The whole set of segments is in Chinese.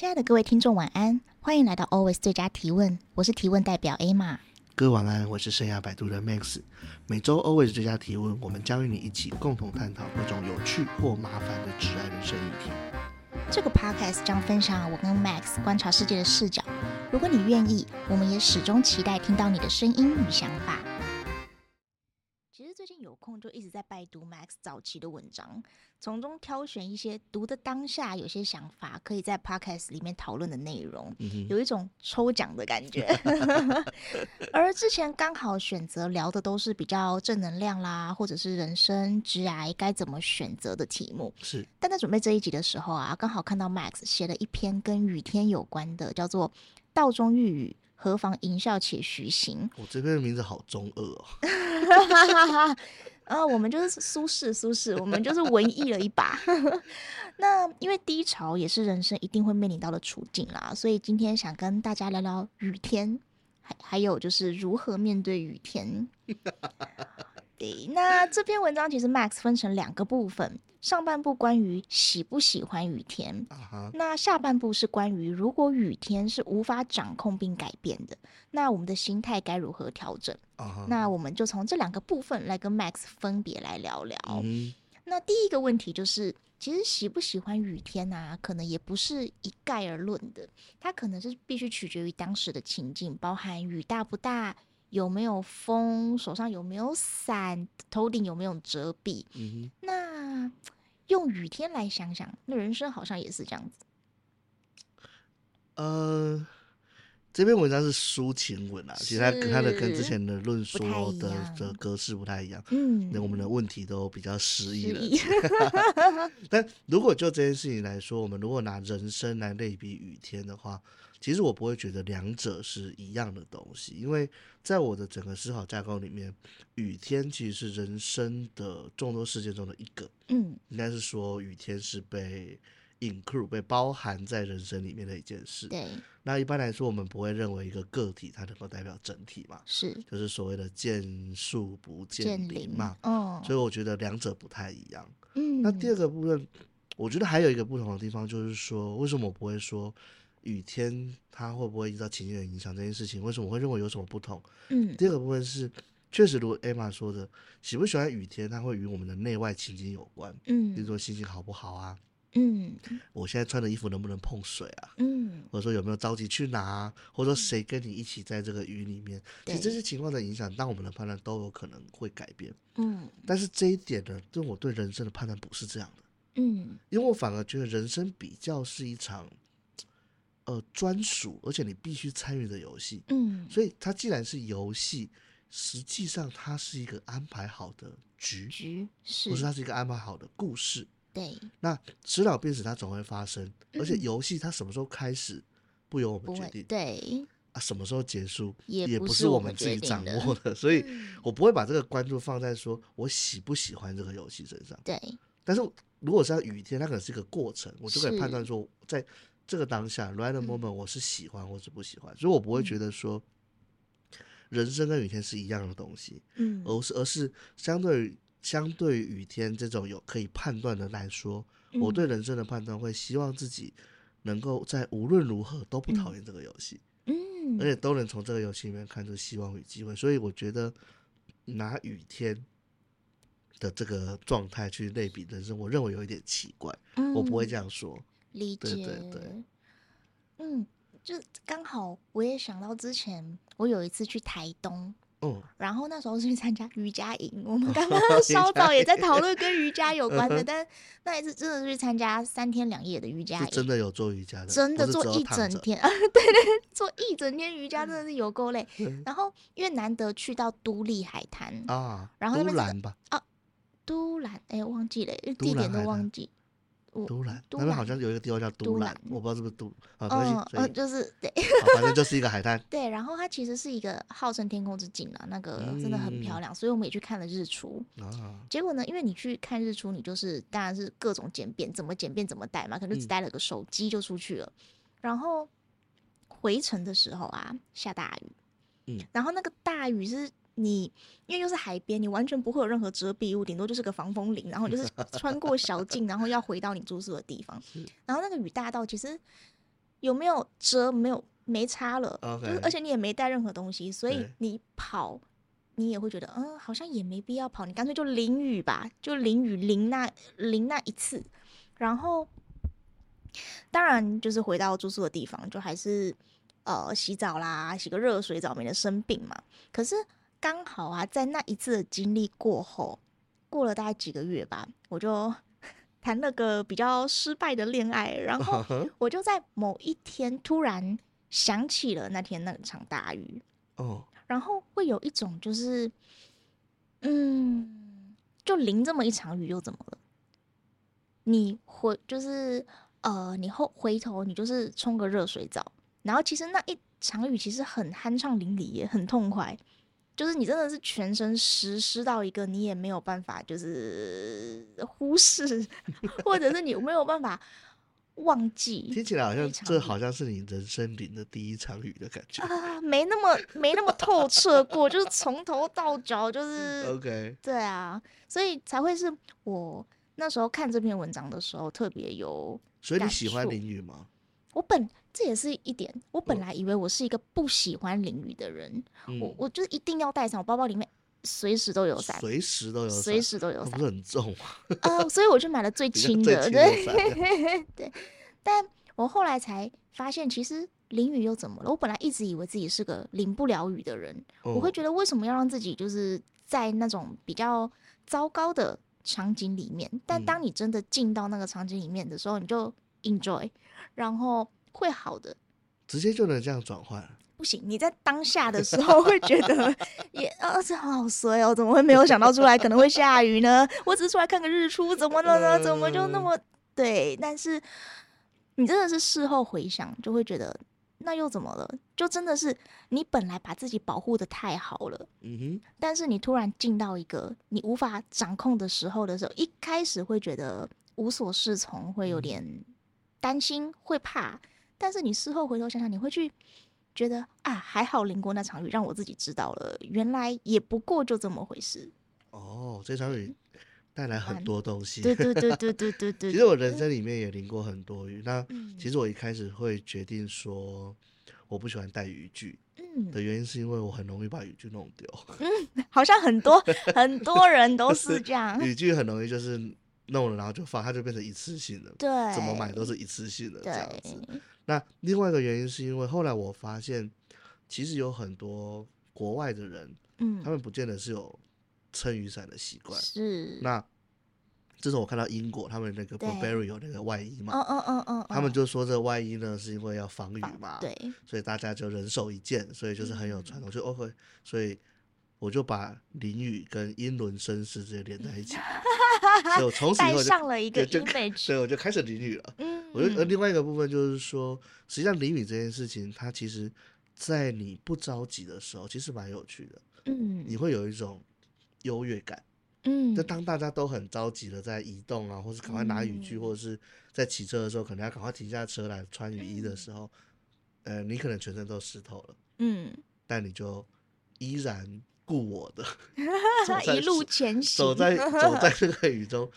亲爱的各位听众，晚安！欢迎来到 Always 最佳提问，我是提问代表 Emma。各位晚安，我是生涯摆渡的 Max。每周 Always 最佳提问，我们将与你一起共同探讨各种有趣或麻烦的挚爱人生议题。这个 Podcast 将分享我跟 Max 观察世界的视角。如果你愿意，我们也始终期待听到你的声音与想法。有空就一直在拜读 Max 早期的文章，从中挑选一些读的当下有些想法，可以在 Podcast 里面讨论的内容，嗯、有一种抽奖的感觉。而之前刚好选择聊的都是比较正能量啦，或者是人生职癌该怎么选择的题目。是，但在准备这一集的时候啊，刚好看到 Max 写了一篇跟雨天有关的，叫做《道中遇雨》。何妨吟啸且徐行？我这边的名字好中二哦。啊，我们就是苏轼，苏轼，我们就是文艺了一把。那因为低潮也是人生一定会面临到的处境啦，所以今天想跟大家聊聊雨天，还还有就是如何面对雨天。对，那这篇文章其实 Max 分成两个部分。上半部关于喜不喜欢雨天，uh-huh. 那下半部是关于如果雨天是无法掌控并改变的，那我们的心态该如何调整？Uh-huh. 那我们就从这两个部分来跟 Max 分别来聊聊。Uh-huh. 那第一个问题就是，其实喜不喜欢雨天啊，可能也不是一概而论的，它可能是必须取决于当时的情境，包含雨大不大，有没有风，手上有没有伞，头顶有没有遮蔽。Uh-huh. 那用雨天来想想，那人生好像也是这样子。呃，这篇文章是抒情文啊，其实它它的跟之前的论述的的格式不太一样。嗯，那我们的问题都比较诗意了。但如果就这件事情来说，我们如果拿人生来类比雨天的话，其实我不会觉得两者是一样的东西，因为在我的整个思考架构里面，雨天其实是人生的众多事件中的一个。嗯，应该是说雨天是被 include 被包含在人生里面的一件事。对。那一般来说，我们不会认为一个个体它能够代表整体嘛？是。就是所谓的见树不见林嘛。哦。所以我觉得两者不太一样。嗯。那第二个部分，我觉得还有一个不同的地方，就是说，为什么我不会说？雨天它会不会遇到情境的影响这件事情，为什么我会认为有什么不同？嗯，第二个部分是，确实如 Emma 说的，喜不喜欢雨天，它会与我们的内外情境有关。嗯，比如说心情好不好啊？嗯，我现在穿的衣服能不能碰水啊？嗯，或者说有没有着急去拿？或者说谁跟你一起在这个雨里面？其实这些情况的影响，当我们的判断都有可能会改变。嗯，但是这一点呢，对我对人生的判断不是这样的。嗯，因为我反而觉得人生比较是一场。呃，专属而且你必须参与的游戏，嗯，所以它既然是游戏，实际上它是一个安排好的局，局是，不是它是一个安排好的故事，对。那生老病死它总会发生，而且游戏它什么时候开始不由我们决定，对啊，什么时候结束也不是我们自己掌握的，所以我不会把这个关注放在说我喜不喜欢这个游戏身上，对。但是如果是在雨天，它可能是一个过程，我就可以判断说在。这个当下，right moment，我是喜欢或是不喜欢，嗯，所以我不会觉得说，人生跟雨天是一样的东西，嗯，而是而是相对于相对于雨天这种有可以判断的来说，嗯，我对人生的判断会希望自己能够在无论如何都不讨厌这个游戏，嗯，而且都能从这个游戏里面看出希望与机会，所以我觉得拿雨天的这个状态去类比人生，我认为有一点奇怪，嗯，我不会这样说。理解，对对对，嗯，就刚好我也想到之前我有一次去台东，嗯，然后那时候是去参加瑜伽营，我 们刚刚稍早也在讨论跟瑜伽有关的，但那一次真的是去参加三天两夜的瑜伽营，真的有做瑜伽的，真的做一整天啊，对对，做一整天瑜伽真的是有够累，然后因为难得去到都立海滩啊，然后那边吧，啊，都兰，哎，忘记了，地点都忘记。都兰，他们好像有一个地方叫都兰，我不知道是不是都啊，嗯嗯，就是对，反正就是一个海滩。对，然后它其实是一个号称天空之镜啊，那个真的很漂亮，嗯、所以我们也去看了日出。啊，结果呢，因为你去看日出，你就是当然是各种简便，怎么简便怎么带嘛，可能就只带了个手机就出去了。嗯、然后回程的时候啊，下大雨，嗯，然后那个大雨是。你因为又是海边，你完全不会有任何遮蔽物，顶多就是个防风林，然后就是 穿过小径，然后要回到你住宿的地方。然后那个雨大到其实有没有遮？没有，没差了。就是而且你也没带任何东西，所以你跑，你也会觉得嗯，好像也没必要跑，你干脆就淋雨吧，就淋雨淋那淋那一次，然后当然就是回到住宿的地方，就还是呃洗澡啦，洗个热水澡，免得生病嘛。可是刚好啊，在那一次的经历过后，过了大概几个月吧，我就。谈了个比较失败的恋爱，然后我就在某一天突然想起了那天那场大雨，oh. 然后会有一种就是，嗯，就淋这么一场雨又怎么了？你回就是呃，你后回头你就是冲个热水澡，然后其实那一场雨其实很酣畅淋漓，也很痛快。就是你真的是全身湿湿到一个你也没有办法就是忽视，或者是你没有办法忘记。听起来好像这好像是你人生淋的第一场雨的感觉啊，没那么没那么透彻过，就是从头到脚就 是 OK。对啊，所以才会是我那时候看这篇文章的时候特别有。所以你喜欢淋雨吗？我本这也是一点，我本来以为我是一个不喜欢淋雨的人，嗯、我我就一定要带上，我包包里面随时都有伞，随时都有，随时都有伞，不是很重啊？呃，所以我就买了最轻的，的对 对。但我后来才发现，其实淋雨又怎么了？我本来一直以为自己是个淋不了雨的人，哦、我会觉得为什么要让自己就是在那种比较糟糕的场景里面？但当你真的进到那个场景里面的时候，你就 enjoy。然后会好的，直接就能这样转换？不行，你在当下的时候会觉得 也啊，这好衰哦，怎么会没有想到出来可能会下雨呢？我只是出来看个日出，怎么了呢？怎么就那么对？但是你真的是事后回想，就会觉得那又怎么了？就真的是你本来把自己保护的太好了，嗯哼，但是你突然进到一个你无法掌控的时候的时候，一开始会觉得无所适从，会有点。担心会怕，但是你事后回头想想，你会去觉得啊，还好淋过那场雨，让我自己知道了，原来也不过就这么回事。哦，这场雨带来很多东西。对对对对对对对。其实我人生里面也淋过很多雨。那其实我一开始会决定说我不喜欢带雨具，嗯，的原因是因为我很容易把雨具弄丢。嗯，好像很多很多人都是这样。雨具很容易就是。弄了，然后就放，它就变成一次性的。对，怎么买都是一次性的这样子。那另外一个原因是因为后来我发现，其实有很多国外的人，嗯，他们不见得是有撑雨伞的习惯。是。那这是我看到英国他们那个 Burberry 有那个外衣嘛，嗯嗯嗯嗯，他们就说这个外衣呢是因为要防雨嘛，对，所以大家就人手一件，所以就是很有传统，就 OK，所以。我就把淋雨跟英伦绅士这些连在一起，所以我从此以后就上了一个就所以我就开始淋雨了。嗯，我就而另外一个部分就是说，实际上淋雨这件事情，它其实，在你不着急的时候，其实蛮有趣的。嗯，你会有一种优越感。嗯，就当大家都很着急的在移动啊，或是赶快拿雨具，或者是在骑车的时候，可能要赶快停下车来穿雨衣的时候，呃，你可能全身都湿透了。嗯，但你就依然。顾我的，一路前行，走在 走在这个雨中，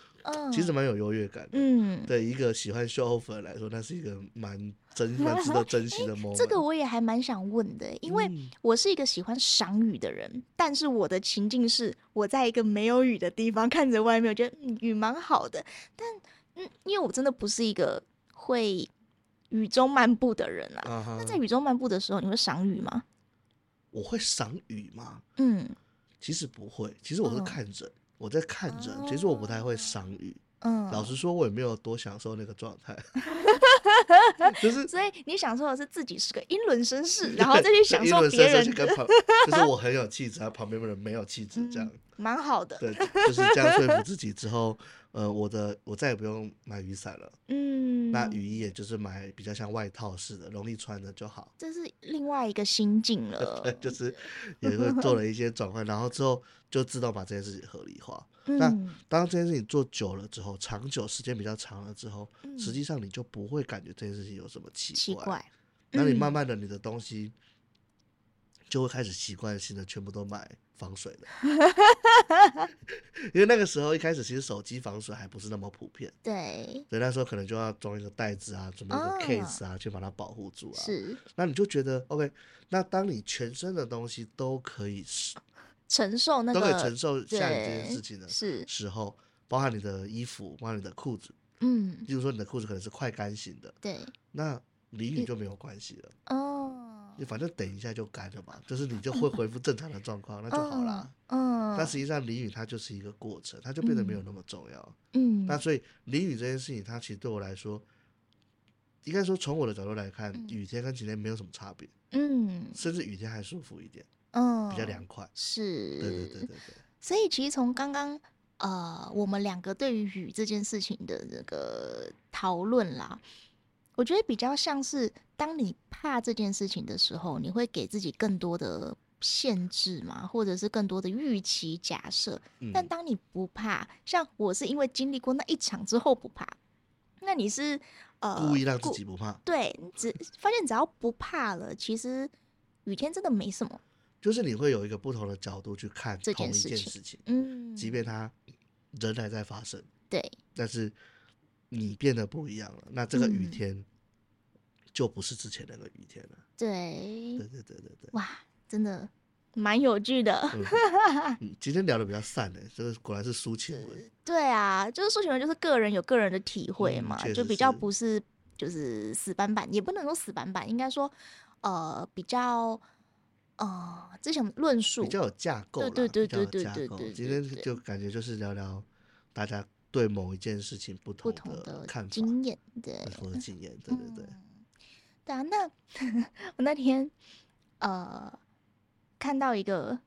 其实蛮有优越感的。嗯，对一个喜欢 show off 来说，那是一个蛮珍 蛮值得珍惜的 moment。这个我也还蛮想问的，因为我是一个喜欢赏雨的人，但是我的情境是我在一个没有雨的地方，看着外面，我觉得雨蛮好的。但嗯，因为我真的不是一个会雨中漫步的人啊。那在雨中漫步的时候，你会赏雨吗？我会赏雨吗？嗯，其实不会。其实我是看着，哦、我在看着。其实我不太会赏雨。嗯，老实说，我也没有多享受那个状态。就是，所以你享受的是自己是个英伦绅士，然后再去享受别人跟旁，就是我很有气质，而旁边的人没有气质，这样。嗯蛮好的，对，就是这样说服自己之后，呃，我的我再也不用买雨伞了，嗯，那雨衣也就是买比较像外套似的，容易穿的就好。这是另外一个心境了，对，就是 也会做了一些转换，然后之后就知道把这件事情合理化。嗯、那当这件事情做久了之后，长久时间比较长了之后，嗯、实际上你就不会感觉这件事情有什么奇怪。奇怪，那你慢慢的你的东西。就会开始习惯性的全部都买防水的，因为那个时候一开始其实手机防水还不是那么普遍，对，所以那时候可能就要装一个袋子啊，准备一个 case 啊，哦、去把它保护住啊。是，那你就觉得 OK，那当你全身的东西都可以承受那个，都可以承受下雨这件事情的时候，包含你的衣服，包含你的裤子，嗯，例如说你的裤子可能是快干型的，对，那淋雨就没有关系了，哦。你反正等一下就干了嘛，就是你就会恢复正常的状况，那就好啦。嗯，但实际上淋雨它就是一个过程，它就变得没有那么重要。嗯，那所以淋雨这件事情，它其实对我来说，应该说从我的角度来看，雨天跟晴天没有什么差别。嗯，甚至雨天还舒服一点。嗯，比较凉快。是。对对对对对。所以其实从刚刚呃我们两个对于雨这件事情的这个讨论啦。我觉得比较像是，当你怕这件事情的时候，你会给自己更多的限制嘛，或者是更多的预期假设。嗯、但当你不怕，像我是因为经历过那一场之后不怕，那你是呃故意让自己不怕？对，只发现只要不怕了，其实雨天真的没什么。就是你会有一个不同的角度去看这件事情，嗯，即便它仍然在发生，对，但是。你变得不一样了，那这个雨天就不是之前那个雨天了。对，对对对对对。哇，真的蛮有趣的。嗯，今天聊的比较散的，这个果然是抒情文。对啊，就是抒情文，就是个人有个人的体会嘛，就比较不是就是死板板，也不能说死板板，应该说呃比较呃之前论述比较有架构，对对对对对对对。今天就感觉就是聊聊大家。对某一件事情不同的看法、经验，对不同的经验，对对对。对啊，那 我那天呃看到一个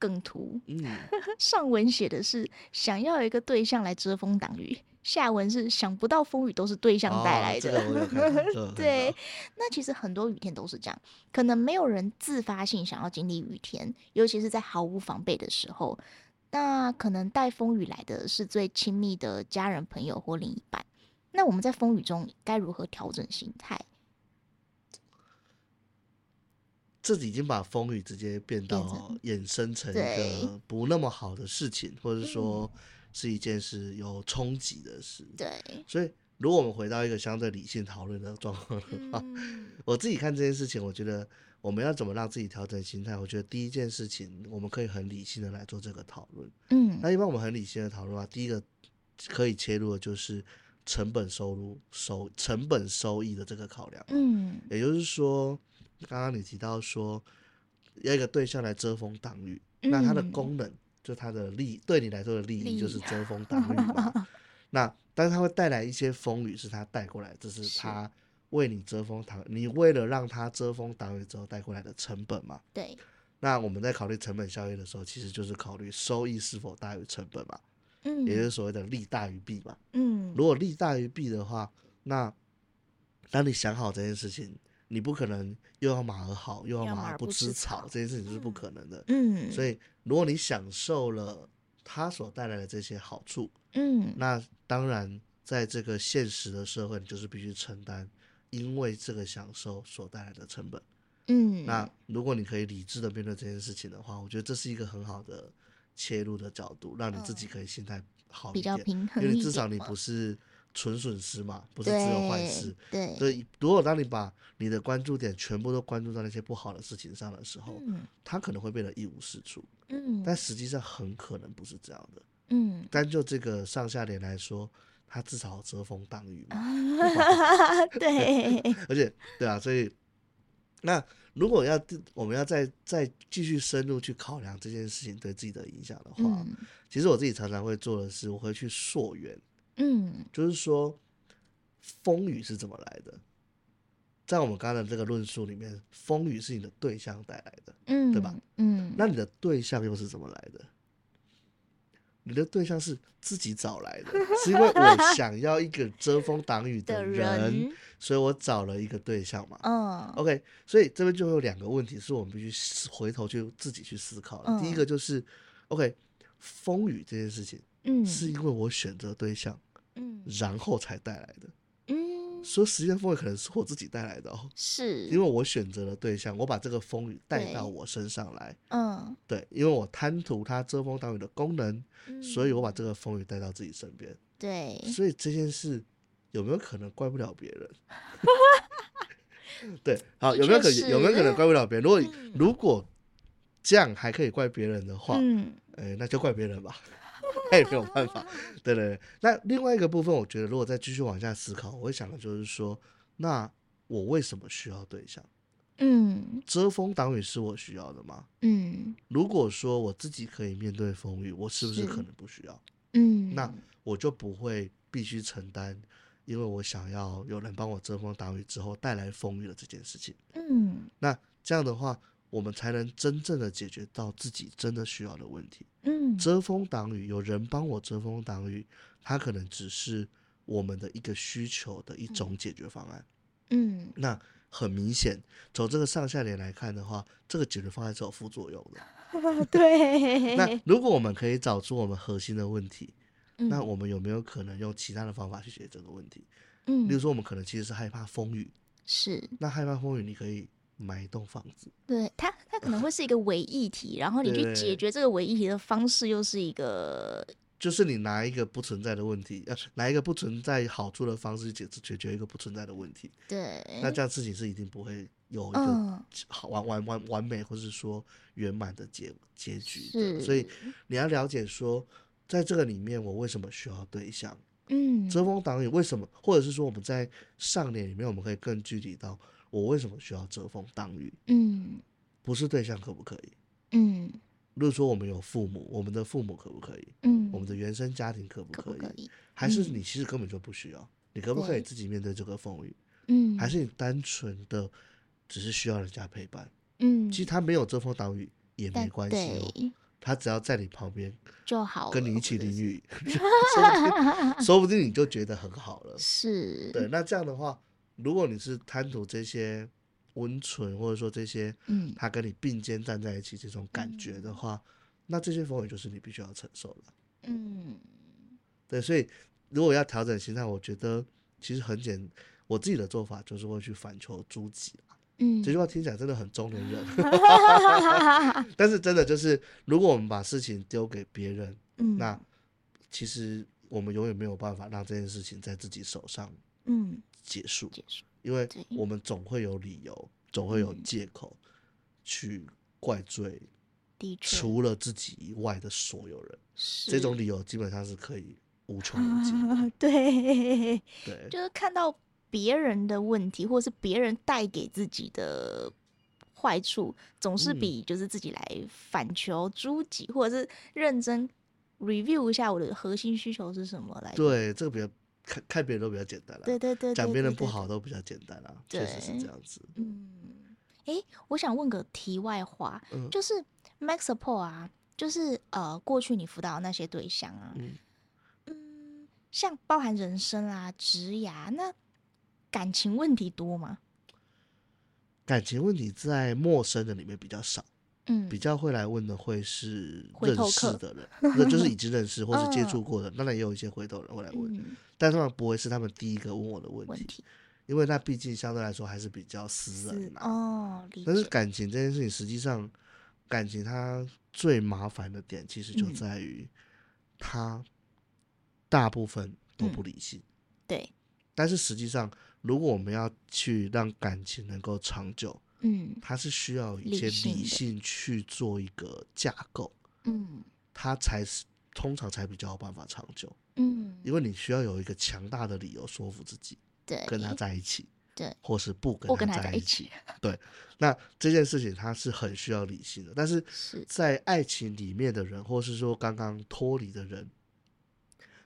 梗图，嗯，上文写的是想要一个对象来遮风挡雨，下文是想不到风雨都是对象带来的。对，那其实很多雨天都是这样，可能没有人自发性想要经历雨天，尤其是在毫无防备的时候。那可能带风雨来的是最亲密的家人、朋友或另一半。那我们在风雨中该如何调整心态？这已经把风雨直接变到衍生成一个不那么好的事情，或者说是一件事有冲击的事。对，所以如果我们回到一个相对理性讨论的状况的话，嗯、我自己看这件事情，我觉得。我们要怎么让自己调整心态？我觉得第一件事情，我们可以很理性的来做这个讨论。嗯，那一般我们很理性的讨论啊，第一个可以切入的就是成本收入收成本收益的这个考量。嗯，也就是说，刚刚你提到说要一个对象来遮风挡雨，嗯、那它的功能就它的利，对你来说的利益就是遮风挡雨嘛。那但是它会带来一些风雨，是它带过来，这是它。为你遮风挡，你为了让它遮风挡雨之后带过来的成本嘛？对。那我们在考虑成本效益的时候，其实就是考虑收益是否大于成本嘛？嗯。也就是所谓的利大于弊嘛？嗯。如果利大于弊的话，那当你想好这件事情，你不可能又要马儿好，又要马儿不吃草，这件事情是不可能的。嗯。所以，如果你享受了它所带来的这些好处，嗯，那当然在这个现实的社会，你就是必须承担。因为这个享受所带来的成本，嗯，那如果你可以理智的面对这件事情的话，我觉得这是一个很好的切入的角度，让你自己可以心态好一点，比较平衡，因为至少你不是纯损失嘛，不是只有坏事，对。所以，如果当你把你的关注点全部都关注到那些不好的事情上的时候，嗯，它可能会变得一无是处，嗯，但实际上很可能不是这样的，嗯，单就这个上下联来说。它至少遮风挡雨嘛，对，而且对啊，所以那如果要我们要再再继续深入去考量这件事情对自己的影响的话，嗯、其实我自己常常会做的是，我会去溯源，嗯，就是说风雨是怎么来的，在我们刚刚的这个论述里面，风雨是你的对象带来的，嗯，对吧？嗯，那你的对象又是怎么来的？你的对象是自己找来的，是因为我 想要一个遮风挡雨的人，所以我找了一个对象嘛。嗯，OK，所以这边就会有两个问题，是我们必须回头去自己去思考了。嗯、第一个就是，OK，风雨这件事情，嗯，是因为我选择对象，嗯，然后才带来的，嗯，说实际上风雨可能是我自己带来的哦，是因为我选择了对象，我把这个风雨带到我身上来，嗯，对，因为我贪图它遮风挡雨的功能，嗯，所以我把这个风雨带到自己身边，对，所以这件事有没有可能怪不了别人？对，好，有没有可有没有可能怪不了别人？如果、嗯、如果这样还可以怪别人的话，嗯，哎，那就怪别人吧。那也没有办法，对对对。那另外一个部分，我觉得如果再继续往下思考，我会想的就是说，那我为什么需要对象？嗯，遮风挡雨是我需要的吗？嗯，如果说我自己可以面对风雨，我是不是可能不需要？嗯，那我就不会必须承担，因为我想要有人帮我遮风挡雨之后带来风雨的这件事情。嗯，那这样的话。我们才能真正的解决到自己真的需要的问题。嗯，遮风挡雨，有人帮我遮风挡雨，它可能只是我们的一个需求的一种解决方案。嗯，那很明显，从这个上下联来看的话，这个解决方案是有副作用的。对。那如果我们可以找出我们核心的问题，那我们有没有可能用其他的方法去解决这个问题？嗯，比如说我们可能其实是害怕风雨。是。那害怕风雨，你可以。买一栋房子，对它，它可能会是一个伪议题，然后你去解决这个伪议题的方式又是一个，就是你拿一个不存在的问题，呃，拿一个不存在好处的方式解解决一个不存在的问题，对，那这样事情是一定不会有一个好完完完完美或是说圆满的结结局的，所以你要了解说，在这个里面我为什么需要对象，嗯，遮风挡雨为什么，或者是说我们在上联里面我们可以更具体到。我为什么需要遮风挡雨？嗯，不是对象可不可以？嗯，如果说我们有父母，我们的父母可不可以？嗯，我们的原生家庭可不可以？可可以？还是你其实根本就不需要？嗯，你可不可以自己面对这个风雨？嗯，还是你单纯的只是需要人家陪伴？嗯，其实他没有遮风挡雨也没关系哦，他只要在你旁边就好，跟你一起淋雨，说不定说不定你就觉得很好了。是，对，那这样的话。如果你是贪图这些温存，或者说这些，嗯，他跟你并肩站在一起这种感觉的话，嗯、那这些风雨就是你必须要承受的。嗯，对，所以如果要调整心态，我觉得其实很简，我自己的做法就是会去反求诸己。嗯，这句话听起来真的很中年人，但是真的就是，如果我们把事情丢给别人，嗯，那其实我们永远没有办法让这件事情在自己手上。嗯。结束，结束，因为我们总会有理由，总会有借口去怪罪，除了自己以外的所有人。这种理由基本上是可以无穷无尽。啊，对，对，就是看到别人的问题，或是别人带给自己的坏处，总是比就是自己来反求诸己，或者是认真 review 一下我的核心需求是什么来。对，这个比较。看看别人都比较简单了，对对对，讲别人不好都比较简单了，确实是这样子。嗯，哎，我想问个题外话，嗯、就是 Max Support 啊，就是呃，过去你辅导那些对象啊，嗯，嗯，像包含人生啊、职涯，那感情问题多吗？感情问题在陌生的里面比较少。嗯，比较会来问的会是认识的人，那就是已经认识 或是接触过的，当然也有一些回头人会来问，嗯、但通常不会是他们第一个问我的问题，因为那毕竟相对来说还是比较私人嘛哦。但是感情这件事情，实际上感情它最麻烦的点，其实就在于它大部分都不理性。嗯、对，但是实际上，如果我们要去让感情能够长久。嗯，它是需要一些理性去做一个架构，嗯，它才是通常才比较有办法长久，嗯，因为你需要有一个强大的理由说服自己，对，跟他在一起，对，或是不跟他在一起，对，那这件事情它是很需要理性的，但是。在爱情里面的人，或是说刚刚脱离的人，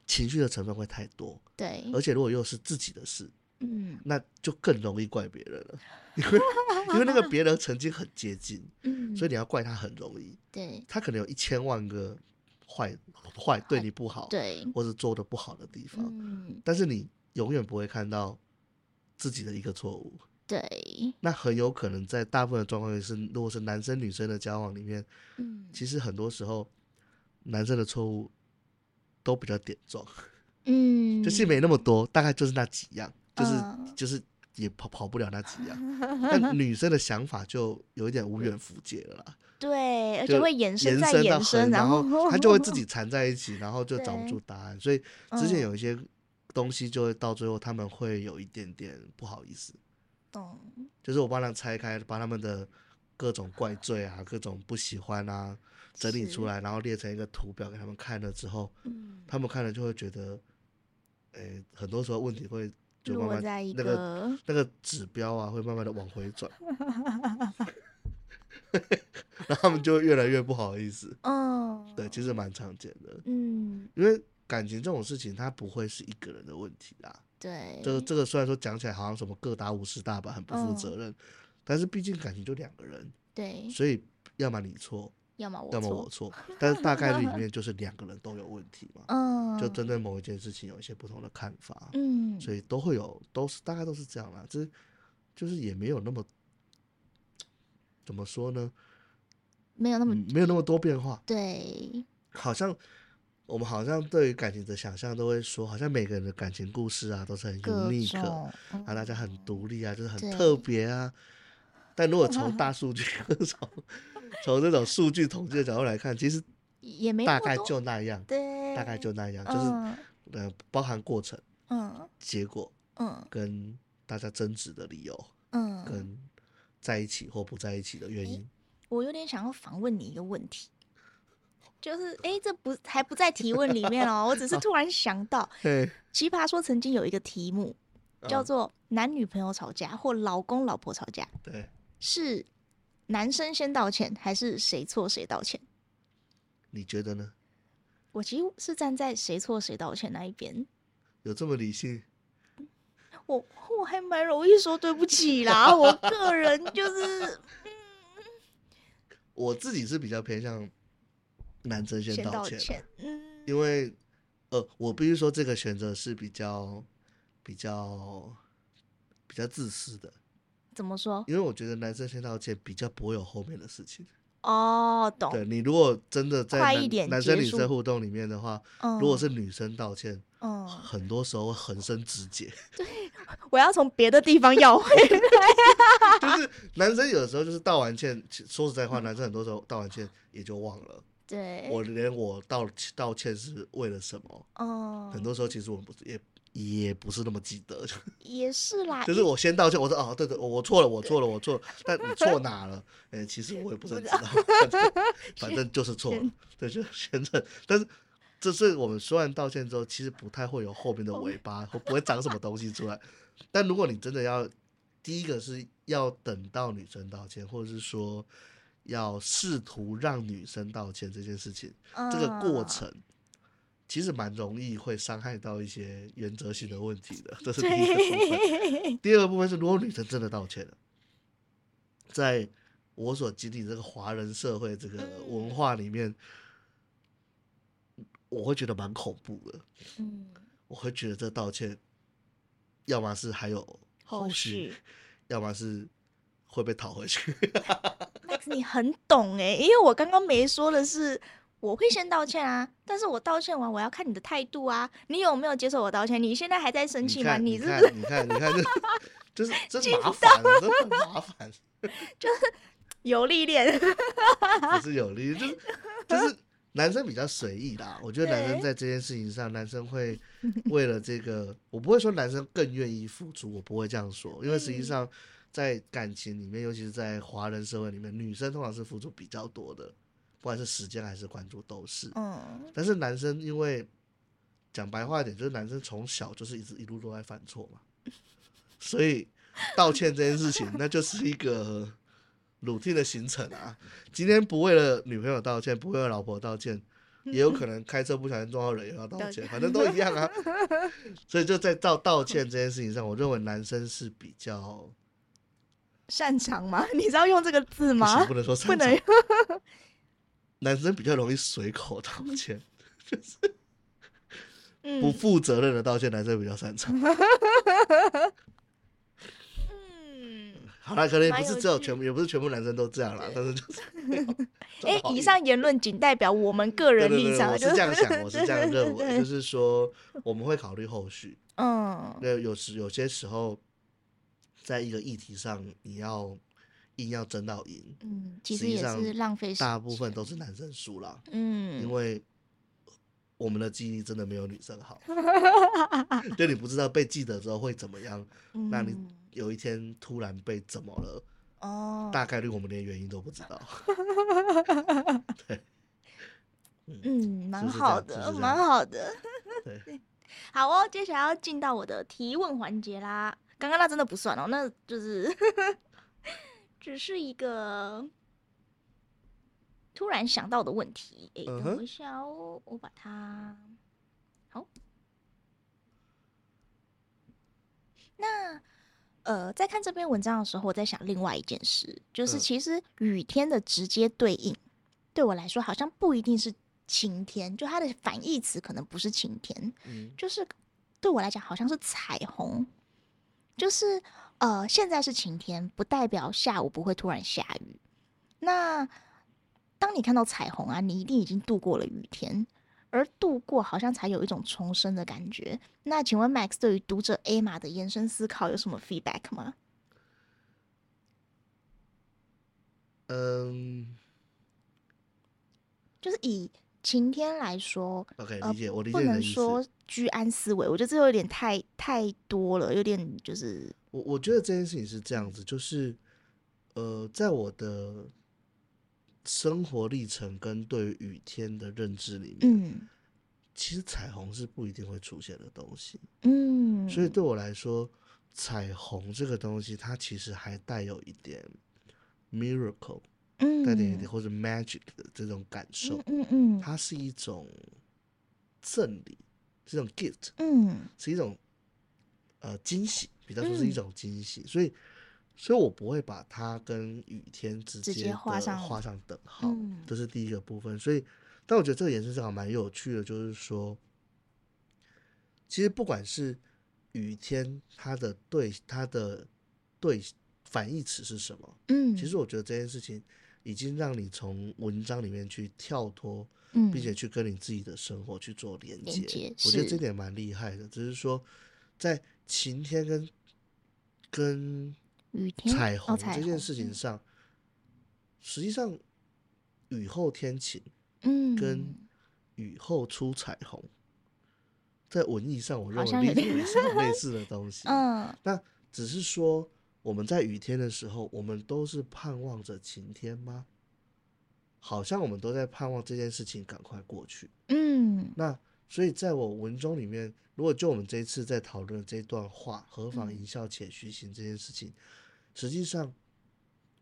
情绪的成分会太多，对，而且如果又是自己的事。嗯，那就更容易怪别人了，因为 因为那个别人曾经很接近，嗯，所以你要怪他很容易。对，他可能有一千万个坏坏对你不好，对，或者做的不好的地方，嗯，但是你永远不会看到自己的一个错误。对，那很有可能在大部分的状况是，如果是男生女生的交往里面，嗯，其实很多时候男生的错误都比较点状，嗯，就是没那么多，大概就是那几样。就是就是也跑跑不了那几样。但女生的想法就有一点无远弗届了啦。对，而且会延伸再延伸，然后他就会自己 缠在一起，然后就找不出答案。所以之前有一些东西，就会到最后他们会有一点点不好意思。懂，就是我帮他拆开，把他们的各种怪罪啊、各种不喜欢啊整理出来，然后列成一个图表给他们看了之后，他们看了就会觉得，诶，很多时候问题会就慢慢那个那个指标啊会慢慢的往回转。然后他们就会越来越不好意思。嗯，对，其实蛮常见的。嗯，因为感情这种事情，它不会是一个人的问题啦。对，这个这个虽然说讲起来好像什么各打五十大板，很不负责任，但是毕竟感情就两个人。对，所以要么你错，要么我错，要么我错，但是大概率里面 就是两个人都有问题嘛。嗯，就针对某一件事情有一些不同的看法。嗯，所以都会有，都是大概都是这样啦。就是就是也没有那么。怎么说呢？没有那么、嗯、没有那么多变化。对，好像我们好像对于感情的想象都会说，好像每个人的感情故事啊都是很 unique，啊大家很独立啊，就是很特别啊。但如果从 大数据，从从这种数据统计的角度来看，其实也没大概就那样，对，大概就那样，嗯、就是呃包含过程，嗯，结果，嗯，跟大家争执的理由，嗯，跟。在一起或不在一起的原因，欸、我有点想要访问你一个问题，就是哎、欸，这不还不在提问里面哦，我只是突然想到，奇葩说曾经有一个题目叫做“男女朋友吵架或老公老婆吵架”，对，是男生先道歉还是谁错谁道歉？你觉得呢？我其实是站在谁错谁道歉那一边，有这么理性？我我还蛮容易说对不起啦，我个人就是，嗯，我自己是比较偏向男生先道歉，道歉嗯，因为呃，我必须说这个选择是比较比较比较自私的，怎么说？因为我觉得男生先道歉比较不会有后面的事情。哦，懂。对，你如果真的在男，男生女生互动里面的话，嗯，如果是女生道歉。嗯，很多时候会横生枝节。对，我要从别的地方要回来。就是男生有的时候就是道完歉，说实在话，男生很多时候道完歉也就忘了。对，我连我道道歉是为了什么？哦，很多时候其实我们也也不是那么记得。也是啦，就是我先道歉，我说哦，对对，我错了，我错了，我错了。但你错哪了？哎，其实我也不是很知道，反正就是错了，对，就先认。但是。这是我们说完道歉之后，其实不太会有后面的尾巴，或不会长什么东西出来。但如果你真的要，第一个是要等到女生道歉，或者是说要试图让女生道歉这件事情，这个过程其实蛮容易会伤害到一些原则性的问题的。这是第一个部分。第二个部分是，如果女生真的道歉了，在我所经历这个华人社会这个文化里面。我会觉得蛮恐怖的，嗯，我会觉得这道歉，要么是还有后续，要么是会被讨回去。Max，你很懂哎，因为我刚刚没说的是，我会先道歉啊，但是我道歉完，我要看你的态度啊，你有没有接受我道歉？你现在还在生气吗？你，你是不是？你看，你看，你看，就是真麻烦，麻烦，就是有历练，不是有历练，就是就是。男生比较随意啦，我觉得男生在这件事情上，男生会为了这个，我不会说男生更愿意付出，我不会这样说，因为实际上在感情里面，尤其是在华人社会里面，女生通常是付出比较多的，不管是时间还是关注都是。嗯。但是男生因为讲白话一点，就是男生从小就是一直一路都在犯错嘛，所以道歉这件事情，那就是一个。routine 的行程啊，今天不为了女朋友道歉，不为了老婆道歉，也有可能开车不小心撞到人也要道歉，反正都一样啊。所以就在道道歉这件事情上，我认为男生是比较擅长吗？你知道用这个字吗？不，不能说擅长。男生比较容易随口道歉，就是不负责任的道歉，男生比较擅长。好了，可能也不是只有全部，也不是全部男生都这样啦。但是就是，哎、欸，以上言论仅代表我们个人立场。我是这样想，我是这样认为，就是说我们会考虑后续。嗯，那有时有些时候，在一个议题上，你要硬要争到赢，嗯，其实也是浪费，大部分都是男生输了，嗯，因为我们的记忆力真的没有女生好，就你不知道被记得之后会怎么样，嗯、那你有一天突然被怎么了，哦，大概率我们连原因都不知道，对。嗯，蛮好的，蛮好的。对，好哦，接下来要进到我的提问环节啦。刚刚那真的不算哦，那就是只是一个突然想到的问题。哎、欸，等我一下哦，我把它好。那呃，在看这篇文章的时候，我在想另外一件事，就是其实雨天的直接对应，对我来说好像不一定是。晴天，就它的反义词可能不是晴天，嗯，就是对我来讲好像是彩虹，就是呃，现在是晴天，不代表下午不会突然下雨。那当你看到彩虹啊，你一定已经度过了雨天，而度过好像才有一种重生的感觉。那请问 Max 对于读者 Emma 的延伸思考有什么 feedback 吗？嗯，就是以。晴天来说，OK，理解，呃、我理解不能说居安思危，我觉得这有点太太多了，有点就是我我觉得这件事情是这样子，就是呃，在我的生活历程跟对于雨天的认知里面，嗯，其实彩虹是不一定会出现的东西，嗯，所以对我来说，彩虹这个东西它其实还带有一点 miracle。带点或者 magic 的这种感受，嗯嗯，嗯，它是一种赠礼，是一种 gift，嗯，是一种呃惊喜，比较说是一种惊喜，嗯，所以，所以我不会把它跟雨天直接画上画上等号，嗯，这是第一个部分。所以，但我觉得这个延伸正好蛮有趣的，就是说，其实不管是雨天，它的对它的对反义词是什么，嗯，其实我觉得这件事情。已经让你从文章里面去跳脱，嗯，并且去跟你自己的生活去做连接。我觉得这点蛮厉害的。只是说，在晴天跟跟雨天彩虹这件事情上，实际上雨后天晴，嗯，跟雨后出彩虹，在文艺上，我认为也是很类似的东西。嗯，那只是说。我们在雨天的时候，我们都是盼望着晴天吗？好像我们都在盼望这件事情赶快过去。嗯，那所以在我文中里面，如果就我们这一次在讨论这段话“何妨一笑且徐行”这件事情，实际上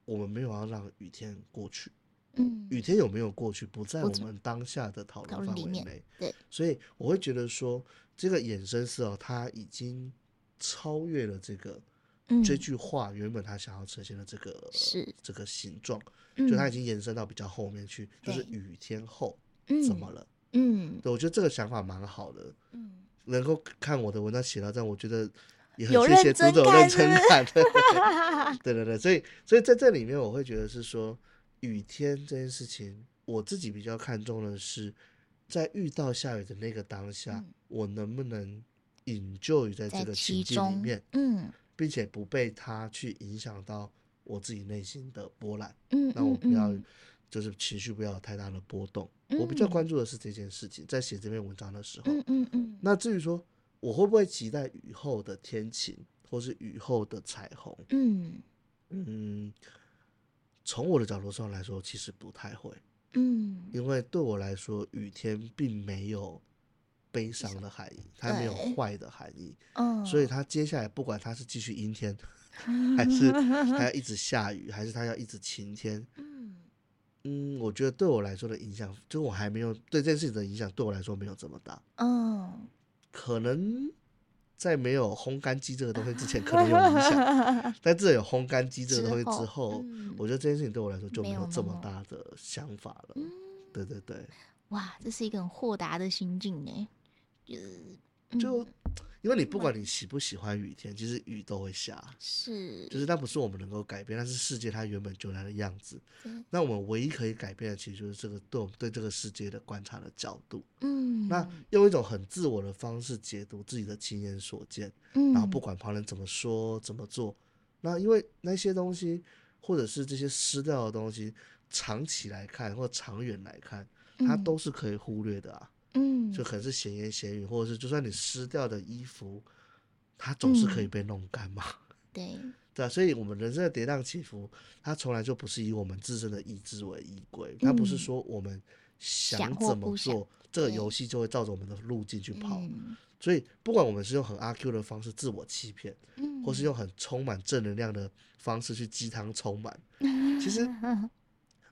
我们没有要让雨天过去。嗯，雨天有没有过去，不在我们当下的讨论范围内。对，所以我会觉得说，这个衍生是哦，它已经超越了这个。这句话原本他想要呈现的这个是这个形状，就他已经延伸到比较后面去，就是雨天后怎么了？嗯，对，我觉得这个想法蛮好的。嗯，能够看我的文章写到这样，我觉得也很谢谢读者认真看。对对对，所以所以在这里面，我会觉得是说雨天这件事情，我自己比较看重的是，在遇到下雨的那个当下，我能不能 enjoy 在这个情境里面？嗯。并且不被它去影响到我自己内心的波澜，嗯，那我不要，就是情绪不要有太大的波动。嗯、我比较关注的是这件事情，在写这篇文章的时候，嗯嗯嗯。那至于说我会不会期待雨后的天晴，或是雨后的彩虹？嗯嗯，从我的角度上来说，其实不太会，嗯，因为对我来说，雨天并没有。悲伤的含义，它没有坏的含义，嗯，所以它接下来不管它是继续阴天，还是 它要一直下雨，还是它要一直晴天，嗯。嗯，我觉得对我来说的影响，就我还没有对这件事情的影响，对我来说没有这么大，嗯，可能在没有烘干机这个东西之前，可能有影响，但这有烘干机这个东西之后，我觉得这件事情对我来说就没有这么大的想法了，对对对，哇，这是一个很豁达的心境呢。就，因为你不管你喜不喜欢雨天，其实雨都会下，是，就是那不是我们能够改变，那是世界它原本就来的样子。那我们唯一可以改变的，其实就是这个对我们对这个世界的观察的角度。嗯，那用一种很自我的方式解读自己的亲眼所见，然后不管旁人怎么说怎么做，那因为那些东西，或者是这些失掉的东西，长期来看或长远来看，它都是可以忽略的啊。嗯，就可能是闲言闲语，或者是就算你湿掉的衣服，它总是可以被弄干嘛。嗯、对，对啊，所以我们人生的跌宕起伏，它从来就不是以我们自身的意志为依归，它不是说我们想怎么做，这个游戏就会照着我们的路径去跑。所以，不管我们是用很阿 Q 的方式自我欺骗，嗯，或是用很充满正能量的方式去鸡汤充满，其实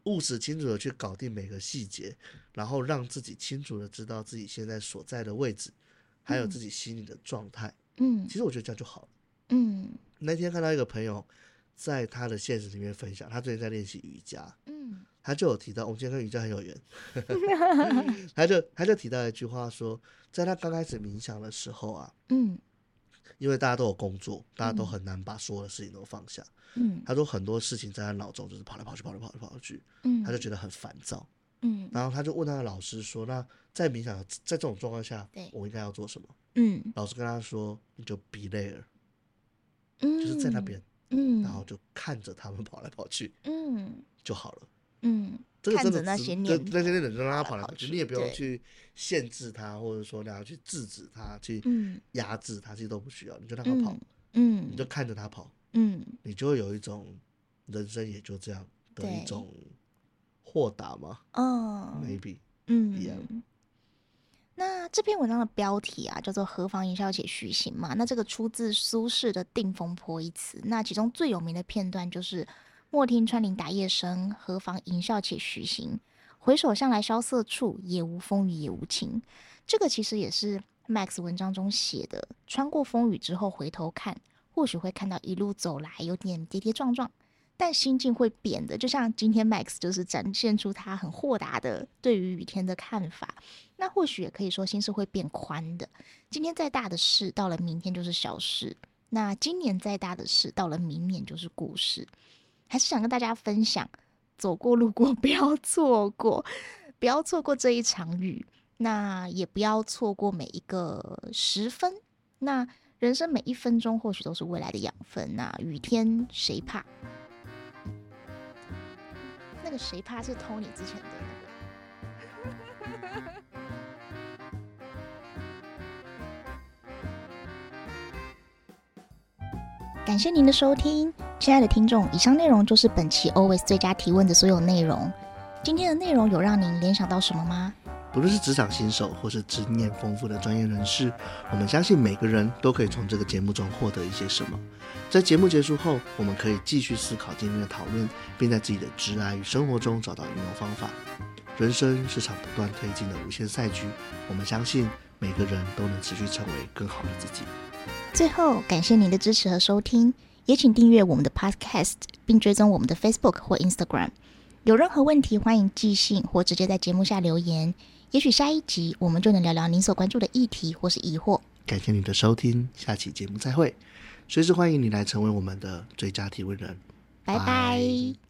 务实清楚的去搞定每个细节，然后让自己清楚的知道自己现在所在的位置，还有自己心里的状态，嗯，其实我觉得这样就好了，嗯。那天看到一个朋友在他的现实里面分享，他最近在练习瑜伽，嗯，他就有提到，我们今天跟瑜伽很有缘，他就他就提到一句话说。在他刚开始冥想的时候啊，嗯，因为大家都有工作，大家都很难把所有的事情都放下，嗯，他说很多事情在他脑中就是跑来跑去，跑来跑去，跑来去，嗯，他就觉得很烦躁，嗯，然后他就问他的老师说：“那在冥想在这种状况下，我应该要做什么？”嗯，老师跟他说：“你就 be there，嗯，就是在那边，嗯，然后就看着他们跑来跑去，嗯，就好了，嗯。”这个真的，看着那些念头，那些念头就让他跑来跑去，你也不用去限制他，或者说你要去制止他，去压制他，其实都不需要，你就让他跑，嗯，你就看着他跑，嗯，你就会有一种人生也就这样的一种豁达嘛，嗯，maybe，嗯，yeah. 那这篇文章的标题啊，叫做“何妨吟啸且徐行”嘛，那这个出自苏轼的《定风波》一词，那其中最有名的片段就是。莫听穿林打叶声，何妨吟啸且徐行。回首向来萧瑟处，也无风雨也无晴。这个其实也是 Max 文章中写的。穿过风雨之后回头看，或许会看到一路走来有点跌跌撞撞，但心境会变的。就像今天 Max 就是展现出他很豁达的对于雨天的看法。那或许也可以说心是会变宽的。今天再大的事，到了明天就是小事；那今年再大的事，到了明年就是故事。还是想跟大家分享，走过路过 不要错过，不要错过这一场雨，那也不要错过每一个时分。那人生每一分钟或许都是未来的养分。那雨天谁怕？那个谁怕是 Tony 之前的那个。感谢您的收听，亲爱的听众。以上内容就是本期 Always 最佳提问的所有内容。今天的内容有让您联想到什么吗？不论是职场新手或是经验丰富的专业人士，我们相信每个人都可以从这个节目中获得一些什么。在节目结束后，我们可以继续思考今天的讨论，并在自己的职涯与生活中找到应用方法。人生是场不断推进的无限赛局，我们相信每个人都能持续成为更好的自己。最后，感谢您的支持和收听，也请订阅我们的 Podcast，并追踪我们的 Facebook 或 Instagram。有任何问题，欢迎寄信或直接在节目下留言。也许下一集我们就能聊聊您所关注的议题或是疑惑。感谢您的收听，下期节目再会。随时欢迎你来成为我们的最佳提问人。拜拜。